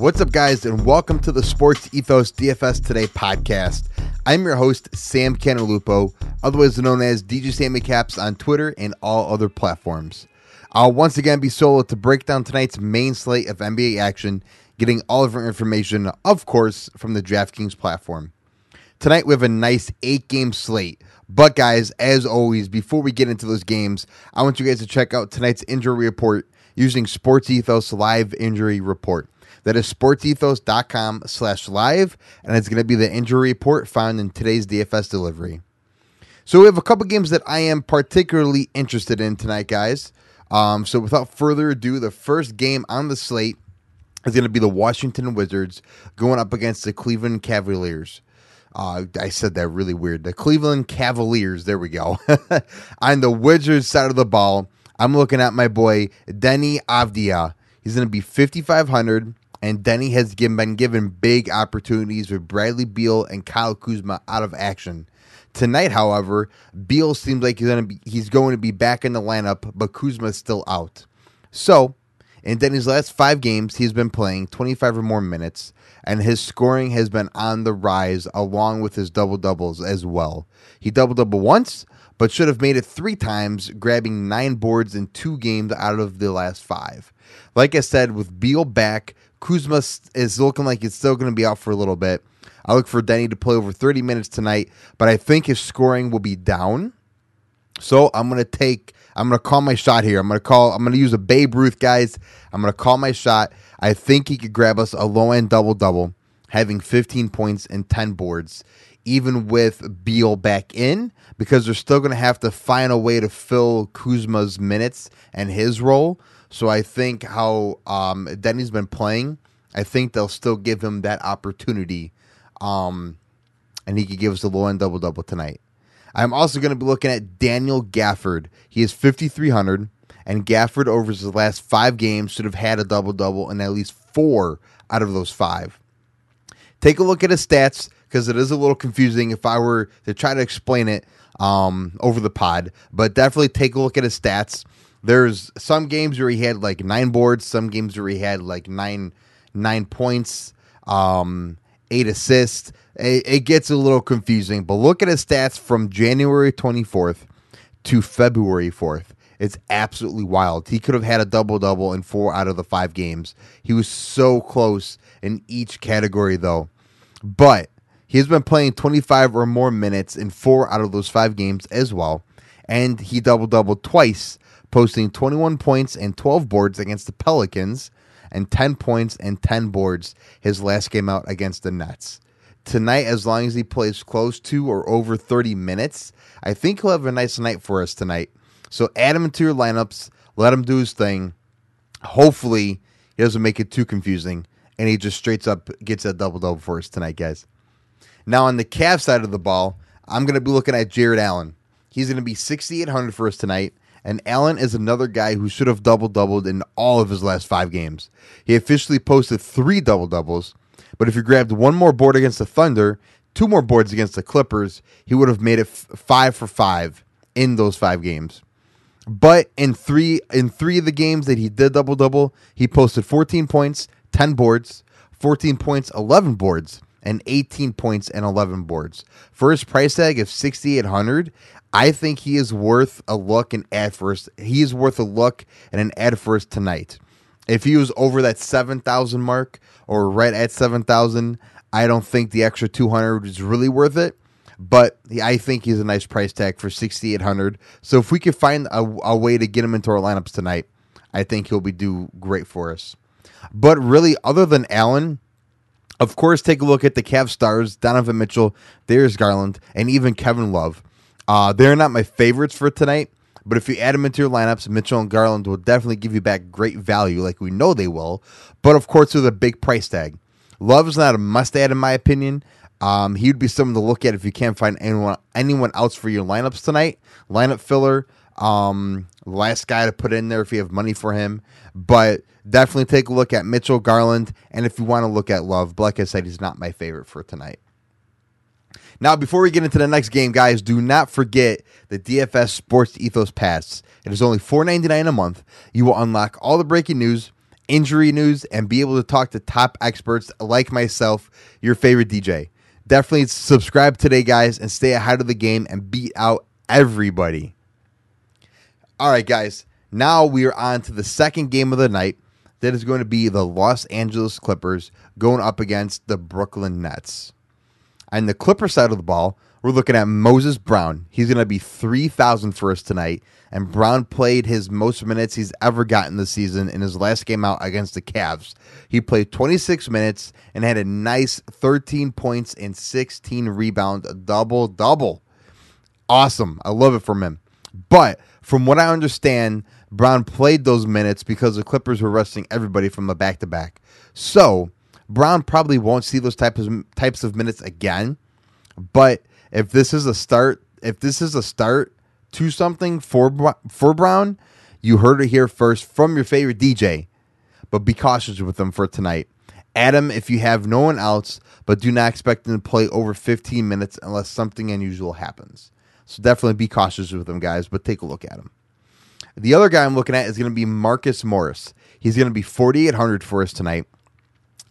What's up, guys, and welcome to the Sports Ethos DFS Today podcast. I'm your host, Sam Canalupo, otherwise known as DJ Sammy Caps on Twitter and all other platforms. I'll once again be solo to break down tonight's main slate of NBA action, getting all of our information, of course, from the DraftKings platform. Tonight we have a nice eight game slate. But guys, as always, before we get into those games, I want you guys to check out tonight's injury report using Sports Ethos Live Injury Report. That is sportsethos.com slash live, and it's going to be the injury report found in today's DFS delivery. So we have a couple games that I am particularly interested in tonight, guys. Um, so without further ado, the first game on the slate is going to be the Washington Wizards going up against the Cleveland Cavaliers. Uh, I said that really weird. The Cleveland Cavaliers. There we go. on the Wizards side of the ball, I'm looking at my boy Deni Avdija. He's going to be 5,500 and Deni has been given big opportunities with Bradley Beal and Kyle Kuzma out of action. Tonight, however, Beal seems like he's going to be he's going to be back in the lineup, but Kuzma's still out. So, in Deni's last five games, he's been playing 25 or more minutes, and his scoring has been on the rise along with his double doubles as well. He double double once, but should have made it three times, grabbing nine boards in two games out of the last five. Like I said, with Beal back, Kuzma is looking like it's still going to be out for a little bit. I look for Deni to play over 30 minutes tonight, but I think his scoring will be down. So I'm going to take, I'm going to call my shot here. I'm going to call, I'm going to use a Babe Ruth, guys. I'm going to call my shot. I think he could grab us a low end double double, having 15 points and 10 boards, even with Beal back in, because they're still going to have to find a way to fill Kuzma's minutes and his role. So I think how um, Deni's been playing, I think they'll still give him that opportunity, um, and he could give us a low end double double tonight. I'm also going to be looking at Daniel Gafford. He is 5,300, and Gafford over his last five games should have had a double double in at least four out of those five. Take a look at his stats because it is a little confusing if I were to try to explain it um, over the pod, but definitely take a look at his stats. There's some games where he had like nine boards, some games where he had like nine nine points, um, eight assists. It, it gets a little confusing, but look at his stats from January 24th to February 4th. It's absolutely wild. He could have had a double double in four out of the five games. He was so close in each category, though. But he has been playing 25 or more minutes in four out of those five games as well. And he double doubled twice posting 21 points and 12 boards against the Pelicans and 10 points and 10 boards his last game out against the Nets. Tonight, as long as he plays close to or over 30 minutes, I think he'll have a nice night for us tonight. So add him into your lineups, let him do his thing. Hopefully, he doesn't make it too confusing and he just straight up gets a double double for us tonight, guys. Now, on the Cavs side of the ball, I'm going to be looking at Jarrett Allen. He's going to be 6,800 for us tonight. And Allen is another guy who should have double doubled in all of his last five games. He officially posted three double doubles, but if he grabbed one more board against the Thunder, two more boards against the Clippers, he would have made it f- five for five in those five games. But in three in three of the games that he did double double, he posted 14 points, 10 boards, 14 points, 11 boards, and 18 points and 11 boards. For his price tag of 6800, I think he is worth a look and ad first. He is worth a look and an ad first tonight. If he was over that 7,000 mark or right at 7,000, I don't think the extra 200 is really worth it. But I think he's a nice price tag for 6,800. So if we could find a, a way to get him into our lineups tonight, I think he'll be do great for us. But really, other than Allen, of course, take a look at the Cavs stars, Donovan Mitchell, Darius Garland, and even Kevin Love. Uh, they're not my favorites for tonight, but if you add them into your lineups, Mitchell and Garland will definitely give you back great value, like we know they will. But of course, with a big price tag. Love is not a must add, in my opinion. Um, he would be someone to look at if you can't find anyone anyone else for your lineups tonight. Lineup filler, um, last guy to put in there if you have money for him. But definitely take a look at Mitchell Garland, and if you want to look at Love, but like I said, he's not my favorite for tonight. Now, before we get into the next game, guys, do not forget the DFS Sports Ethos Pass. It is only $4.99 a month. You will unlock all the breaking news injury news, and be able to talk to top experts like myself, your favorite DJ. Definitely subscribe today, guys, and stay ahead of the game and beat out everybody. All right, guys. Now we are on to the second game of the night. That is going to be the Los Angeles Clippers going up against the Brooklyn Nets. On the Clipper side of the ball, we're looking at Moses Brown. He's going to be 3,000 for us tonight. And Brown played his most minutes he's ever gotten this season in his last game out against the Cavs. He played 26 minutes and had a nice 13 points and 16 rebounds, a double double. Awesome. I love it from him. But from what I understand, Brown played those minutes because the Clippers were resting everybody from the back to back. So Brown probably won't see those types of types of minutes again. But if this is a start, if this is a start to something for for Brown, you heard it here first from your favorite DJ. But be cautious with them for tonight. Adam, if you have no one else, but do not expect them to play over 15 minutes unless something unusual happens. So definitely be cautious with them, guys, but take a look at him. The other guy I'm looking at is going to be Marcus Morris. He's going to be 4,800 for us tonight.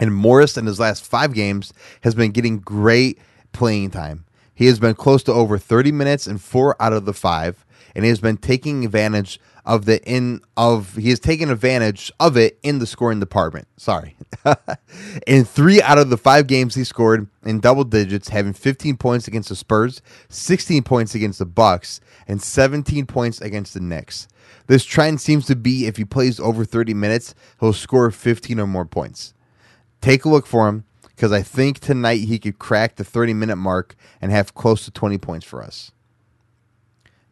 And Morris, in his last five games, has been getting great playing time. He has been close to over 30 minutes in four out of the five, and he has been taking advantage of the in of he has taken advantage of it in the scoring department. Sorry. in three out of the five games he scored in double digits, having 15 points against the Spurs, 16 points against the Bucks, and 17 points against the Knicks. This trend seems to be if he plays over 30 minutes, he'll score 15 or more points. Take a look for him because I think tonight he could crack the 30 minute mark and have close to 20 points for us.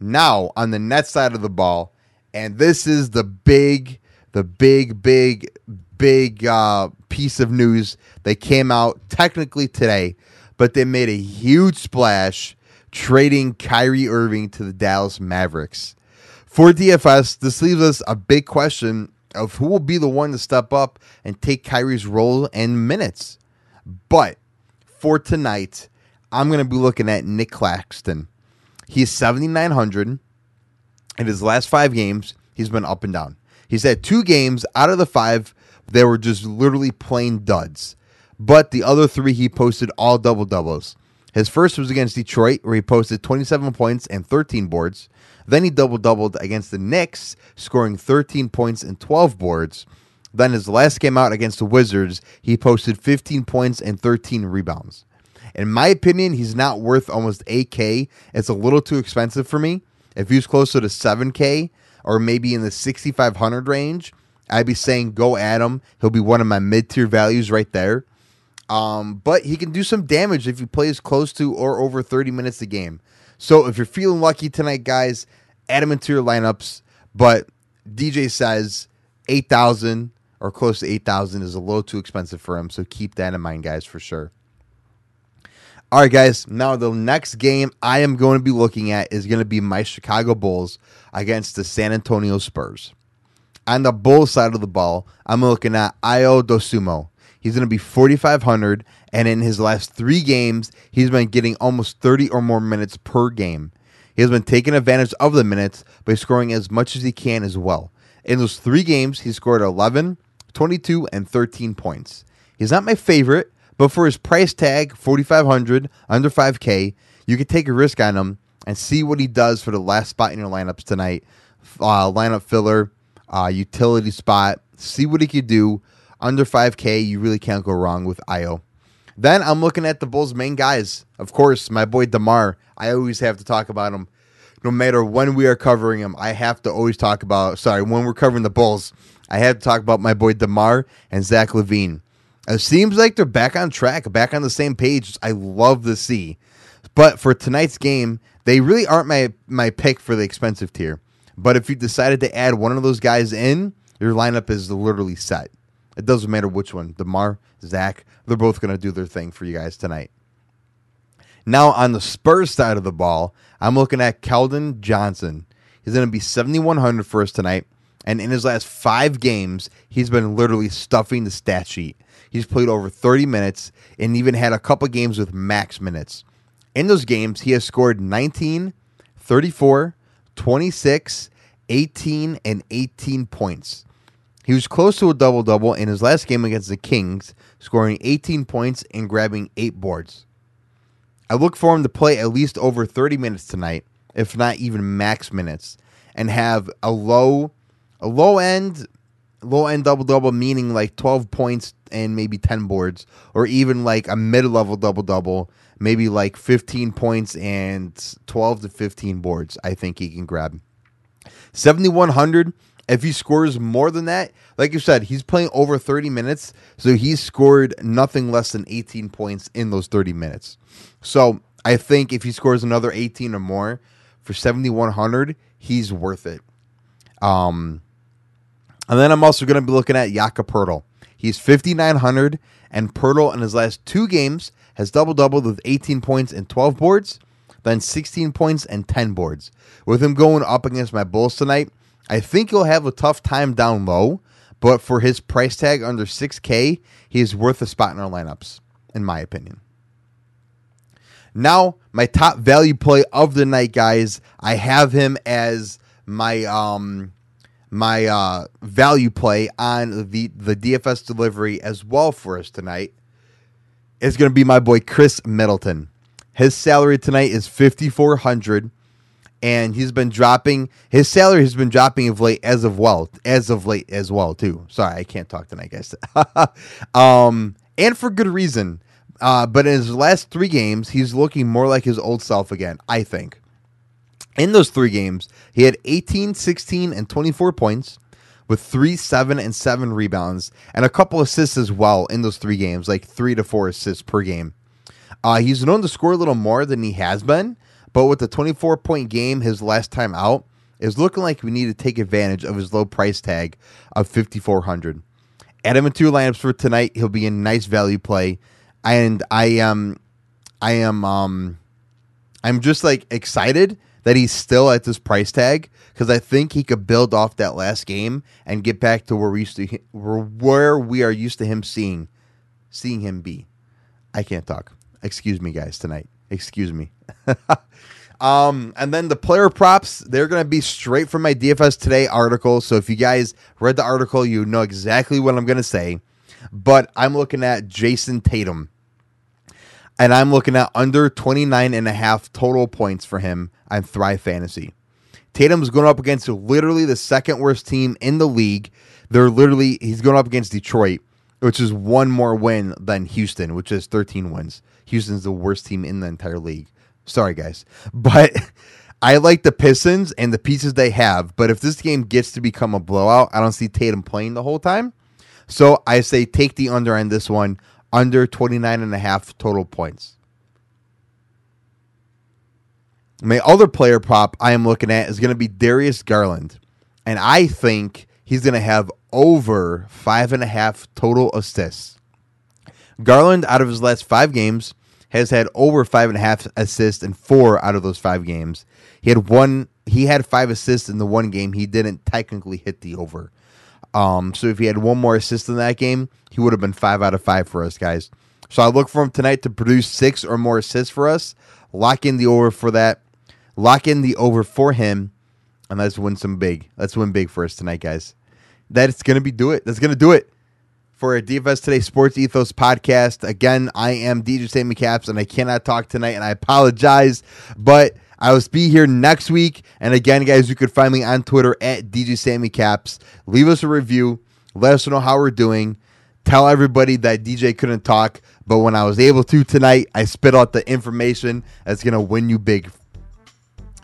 Now, on the net side of the ball, and this is the big, the big, big, big uh, piece of news that came out technically today, but they made a huge splash trading Kyrie Irving to the Dallas Mavericks. For DFS, this leaves us a big question of who will be the one to step up and take Kyrie's role and minutes. But for tonight, I'm going to be looking at Nic Claxton. He's 7,900. In his last five games, he's been up and down. He's had two games out of the five that were just literally plain duds. But the other three, he posted all double doubles. His first was against Detroit, where he posted 27 points and 13 boards. Then he double doubled against the Knicks, scoring 13 points and 12 boards. Then his last game out against the Wizards, he posted 15 points and 13 rebounds. In my opinion, he's not worth almost 8K. It's a little too expensive for me. If he was closer to 7K or maybe in the 6,500 range, I'd be saying go at him. He'll be one of my mid tier values right there. Um, but he can do some damage if he plays close to or over 30 minutes a game. So if you're feeling lucky tonight, guys, add him into your lineups. But DJ says 8,000 or close to 8,000 is a little too expensive for him. So keep that in mind, guys, for sure. All right, guys. Now, the next game I am going to be looking at is going to be my Chicago Bulls against the San Antonio Spurs. On the Bulls side of the ball, I'm looking at Ayo Dosunmu. He's going to be 4,500, and in his last three games, he's been getting almost 30 or more minutes per game. He has been taking advantage of the minutes by scoring as much as he can as well. In those three games, he scored 11, 22, and 13 points. He's not my favorite, but for his price tag, 4500 under 5K, you could take a risk on him and see what he does for the last spot in your lineups tonight. Uh, lineup filler, uh, utility spot. See what he could do. Under 5K, you really can't go wrong with Ayo. Then I'm looking at the Bulls' main guys. Of course, my boy DeMar. I always have to talk about him. No matter when we are covering him, I have to always talk about, sorry, when we're covering the Bulls, I have to talk about my boy DeMar and Zach LaVine. It seems like they're back on track, back on the same page. I love to see. But for tonight's game, they really aren't my, my pick for the expensive tier. But if you decided to add one of those guys in, your lineup is literally set. It doesn't matter which one. DeMar, Zach, they're both going to do their thing for you guys tonight. Now, on the Spurs side of the ball, I'm looking at Keldon Johnson. He's going to be 7,100 for us tonight. And in his last five games, he's been literally stuffing the stat sheet. He's played over 30 minutes and even had a couple games with max minutes. In those games, he has scored 19, 34, 26, 18, and 18 points. He was close to a double double in his last game against the Kings, scoring 18 points and grabbing eight boards. I look for him to play at least over 30 minutes tonight, if not even max minutes, and have a low, a low end, low end double double, meaning like 12 points and maybe 10 boards, or even like a mid level double double, maybe like 15 points and 12 to 15 boards. I think he can grab 7100. If he scores more than that, like you said, he's playing over 30 minutes, so he's scored nothing less than 18 points in those 30 minutes. So I think if he scores another 18 or more for 7,100, he's worth it. Um, and then I'm also going to be looking at Jakob Poeltl. He's 5,900, and Poeltl in his last two games has double doubled with 18 points and 12 boards, then 16 points and 10 boards. With him going up against my Bulls tonight, I think he'll have a tough time down low, but for his price tag under 6K, he is worth a spot in our lineups, in my opinion. Now, my top value play of the night, guys. I have him as my um my uh value play on the the DFS delivery as well for us tonight. Is going to be my boy Khris Middleton. His salary tonight is 5400 and he's been dropping his salary has been dropping of late as of well as of late as well too sorry i can't talk tonight guys um and for good reason uh but in his last three games he's looking more like his old self again i think in those three games he had 18 16 and 24 points with three seven and seven rebounds and a couple assists as well in those three games like three to four assists per game uh, he's known to score a little more than he has been but with the 24 point game his last time out, it's looking like we need to take advantage of his low price tag of 5400 Add him in two lineups for tonight. He'll be a nice value play. And I am I am um I'm just like excited that he's still at this price tag because I think he could build off that last game and get back to where we used to where we are used to him seeing seeing him be. I can't talk. Excuse me, guys, tonight. Excuse me. um, and then the player props, they're going to be straight from my DFS Today article. So if you guys read the article, you know exactly what I'm going to say. But I'm looking at Jayson Tatum. And I'm looking at under 29 and a half total points for him on Thrive Fantasy. Tatum's going up against literally the second worst team in the league. They're literally, he's going up against Detroit, which is one more win than Houston, which is 13 wins. Houston's the worst team in the entire league. Sorry, guys. But I like the Pistons and the pieces they have. But if this game gets to become a blowout, I don't see Tatum playing the whole time. So I say take the under on this one, under 29 and a half total points. My other player prop I am looking at is going to be Darius Garland. And I think he's going to have over five and a half total assists. Garland, out of his last five games, has had over five and a half assists in four out of those five games. He had one. He had five assists in the one game. He didn't technically hit the over. Um, so if he had one more assist in that game, he would have been five out of five for us guys. So I look for him tonight to produce six or more assists for us. Lock in the over for that. Lock in the over for him, and let's win some big. Let's win big for us tonight, guys. That's gonna be do it. That's gonna do it for a DFS Today Sports Ethos podcast. Again, I am DJ Sammy Caps, and I cannot talk tonight, and I apologize, but I will be here next week. And again, guys, you could find me on Twitter at DJ Sammy Caps. Leave us a review. Let us know how we're doing. Tell everybody that DJ couldn't talk, but when I was able to tonight, I spit out the information that's going to win you big.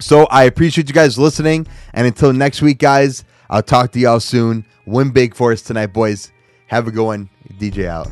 So I appreciate you guys listening. And until next week, guys, I'll talk to y'all soon. Win big for us tonight, boys. Have a good one. DJ out.